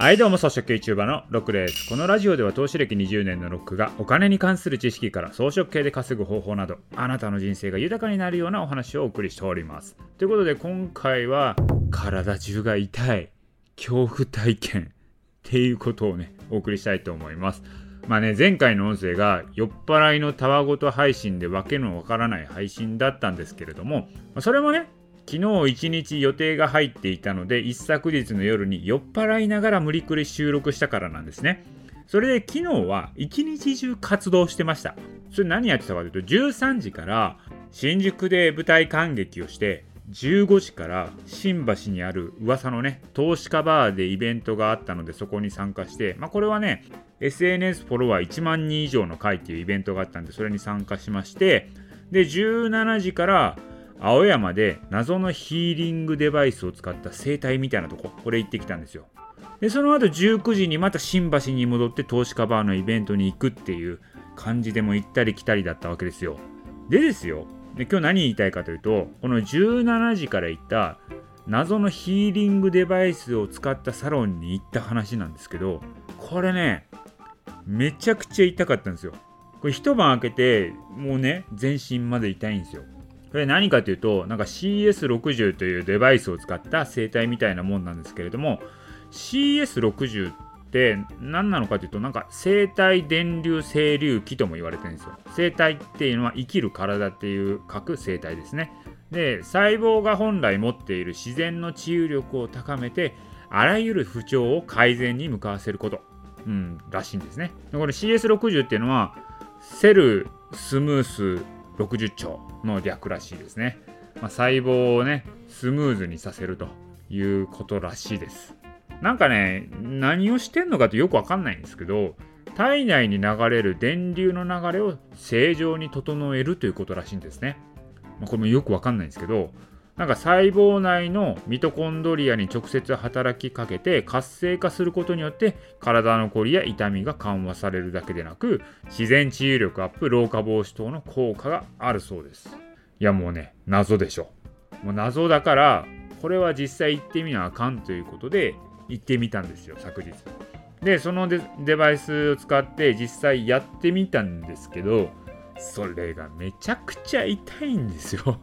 はいどうも、草食系 YouTuber のロックです。このラジオでは投資歴20年のロックがお金に関する知識から装飾系で稼ぐ方法など、あなたの人生が豊かになるようなお話をお送りしております。ということで今回は、体中が痛い、恐怖体験っていうことをね、お送りしたいと思います。まあね、前回の音声が酔っ払いのたわごと配信でわけのわからない配信だったんですけれども、それもね、昨日一日予定が入っていたので一昨日の夜に酔っ払いながら無理くり収録したからなんですね。それで昨日は一日中活動してました。それ何やってたかというと13時から新宿で舞台観劇をして15時から新橋にある噂のね投資家バーでイベントがあったのでそこに参加してまあこれはね SNS フォロワー1万人以上の会っていうイベントがあったんでそれに参加しましてで17時から青山で謎のヒーリングデバイスを使った生態みたいなとこ、これ行ってきたんですよ。で、その後19時にまた新橋に戻って投資家バーのイベントに行くっていう感じでも行ったり来たりだったわけですよ。でですよ、で今日何言いたいかというと、この17時から行った謎のヒーリングデバイスを使ったサロンに行った話なんですけど、これね、めちゃくちゃ痛かったんですよ。これ一晩明けて、もうね、全身まで痛いんですよ。これ何かというと、なんか CS60 というデバイスを使った生態みたいなもんなんですけれども、CS60 って何なのかというと、なんか生体電流整流器とも言われてるんですよ。生体っていうのは生きる体っていう書く生体ですね。で、細胞が本来持っている自然の治癒力を高めて、あらゆる不調を改善に向かわせること、うん、らしいんですね。これ CS60 っていうのは、セルスムース60兆の略らしいですね。まあ、細胞をね、スムーズにさせるということらしいです。なんかね、何をしてんのかってよくわかんないんですけど、体内に流れる電流の流れを正常に整えるということらしいんですね。まあ、これもよくわかんないんですけど、なんか細胞内のミトコンドリアに直接働きかけて活性化することによって体のこりや痛みが緩和されるだけでなく自然治癒力アップ老化防止等の効果があるそうです。いやもうね謎でしょ。もう謎だからこれは実際行ってみなあかんということで行ってみたんですよ昨日。でそのデバイスを使って実際やってみたんですけどそれがめちゃくちゃ痛いんですよ。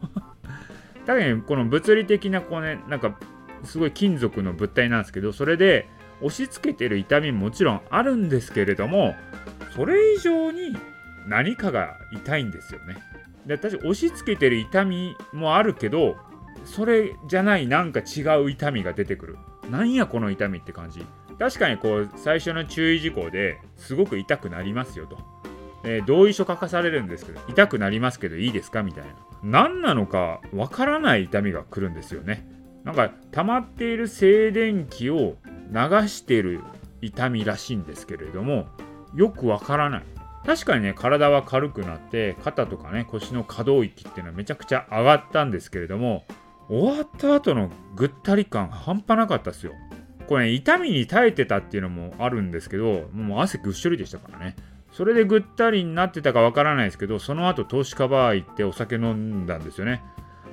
確かにこの物理的なこうねなんかすごい金属の物体なんですけどそれで押し付けてる痛みももちろんあるんですけれどもそれ以上に何かが痛いんですよね。で私押し付けてる痛みもあるけどそれじゃないなんか違う痛みが出てくる。なんやこの痛みって感じ。確かにこう最初の注意事項ですごく痛くなりますよと。えー、同意書書かされるんですけど、痛くなりますけどいいですか？みたいな。何なのかわからない痛みが来るんですよね。なんか溜まっている静電気を流してる痛みらしいんですけれども、よくわからない。確かにね、体は軽くなって、肩とかね、腰の可動域っていうのはめちゃくちゃ上がったんですけれども、終わった後のぐったり感半端なかったですよ。これ、ね、痛みに耐えてたっていうのもあるんですけど、もう汗ぐっしょりでしたからね。それでぐったりになってたかわからないですけど、その後投資家バー行ってお酒飲んだんですよね。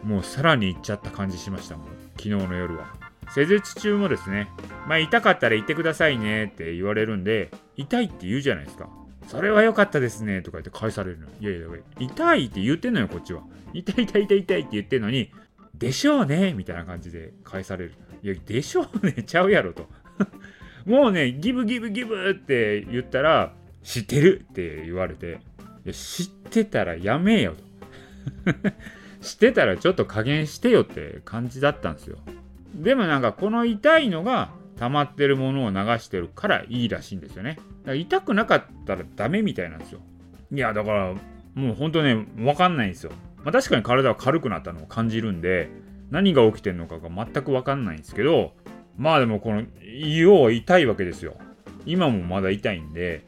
もうさらに行っちゃった感じしましたもん。昨日の夜は。施術中もですね、まあ痛かったら言ってくださいねって言われるんで、痛いって言うじゃないですか。それは良かったですねとか言って返されるの。いやいや、痛いって言ってんのよ、こっちは。痛い痛い痛い痛いって言ってんのに、でしょうねみたいな感じで返される。いや、でしょうねちゃうやろと。もうね、ギブギブギブって言ったら、知ってるって言われて、知ってたらやめよと。知ってたらちょっと加減してよって感じだったんですよ。でもなんかこの痛いのが溜まってるものを流してるからいいらしいんですよね。だから痛くなかったらダメみたいなんですよ。いやだからもう本当ね、わかんないんですよ。まあ、確かに体は軽くなったのを感じるんで、何が起きてるのかが全くわかんないんですけど、まあでもこの、要は痛いわけですよ。今もまだ痛いんで、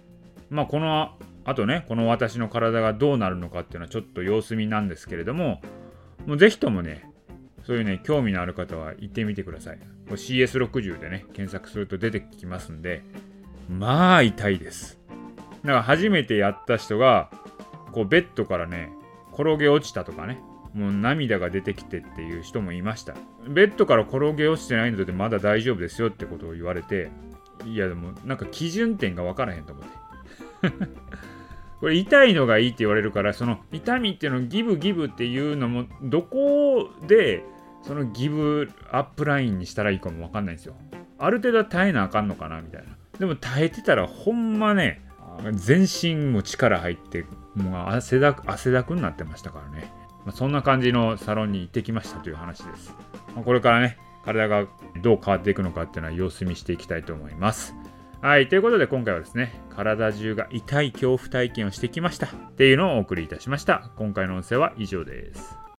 まあこのあとねこの私の体がどうなるのかっていうのはちょっと様子見なんですけれどももうぜひともねそういうね興味のある方は行ってみてください。CS60 でね検索すると出てきますんでまあ痛いです。だから初めてやった人がこうベッドからね転げ落ちたとかねもう涙が出てきてっていう人もいました。ベッドから転げ落ちてないのでまだ大丈夫ですよってことを言われていやでもなんか基準点が分からへんと思って。これ痛いのがいいって言われるからその痛みっていうのをギブギブっていうのもどこでそのギブアップラインにしたらいいかも分かんないんですよ。ある程度は耐えなあかんのかなみたいな。でも耐えてたらほんまね全身も力入ってもう汗だく汗だくになってましたからね、まあ、そんな感じのサロンに行ってきましたという話です、まあ、これからね体がどう変わっていくのかっていうのは様子見していきたいと思います。はい。ということで今回はですね、体中が痛い恐怖体験をしてきましたっていうのをお送りいたしました。今回の音声は以上です。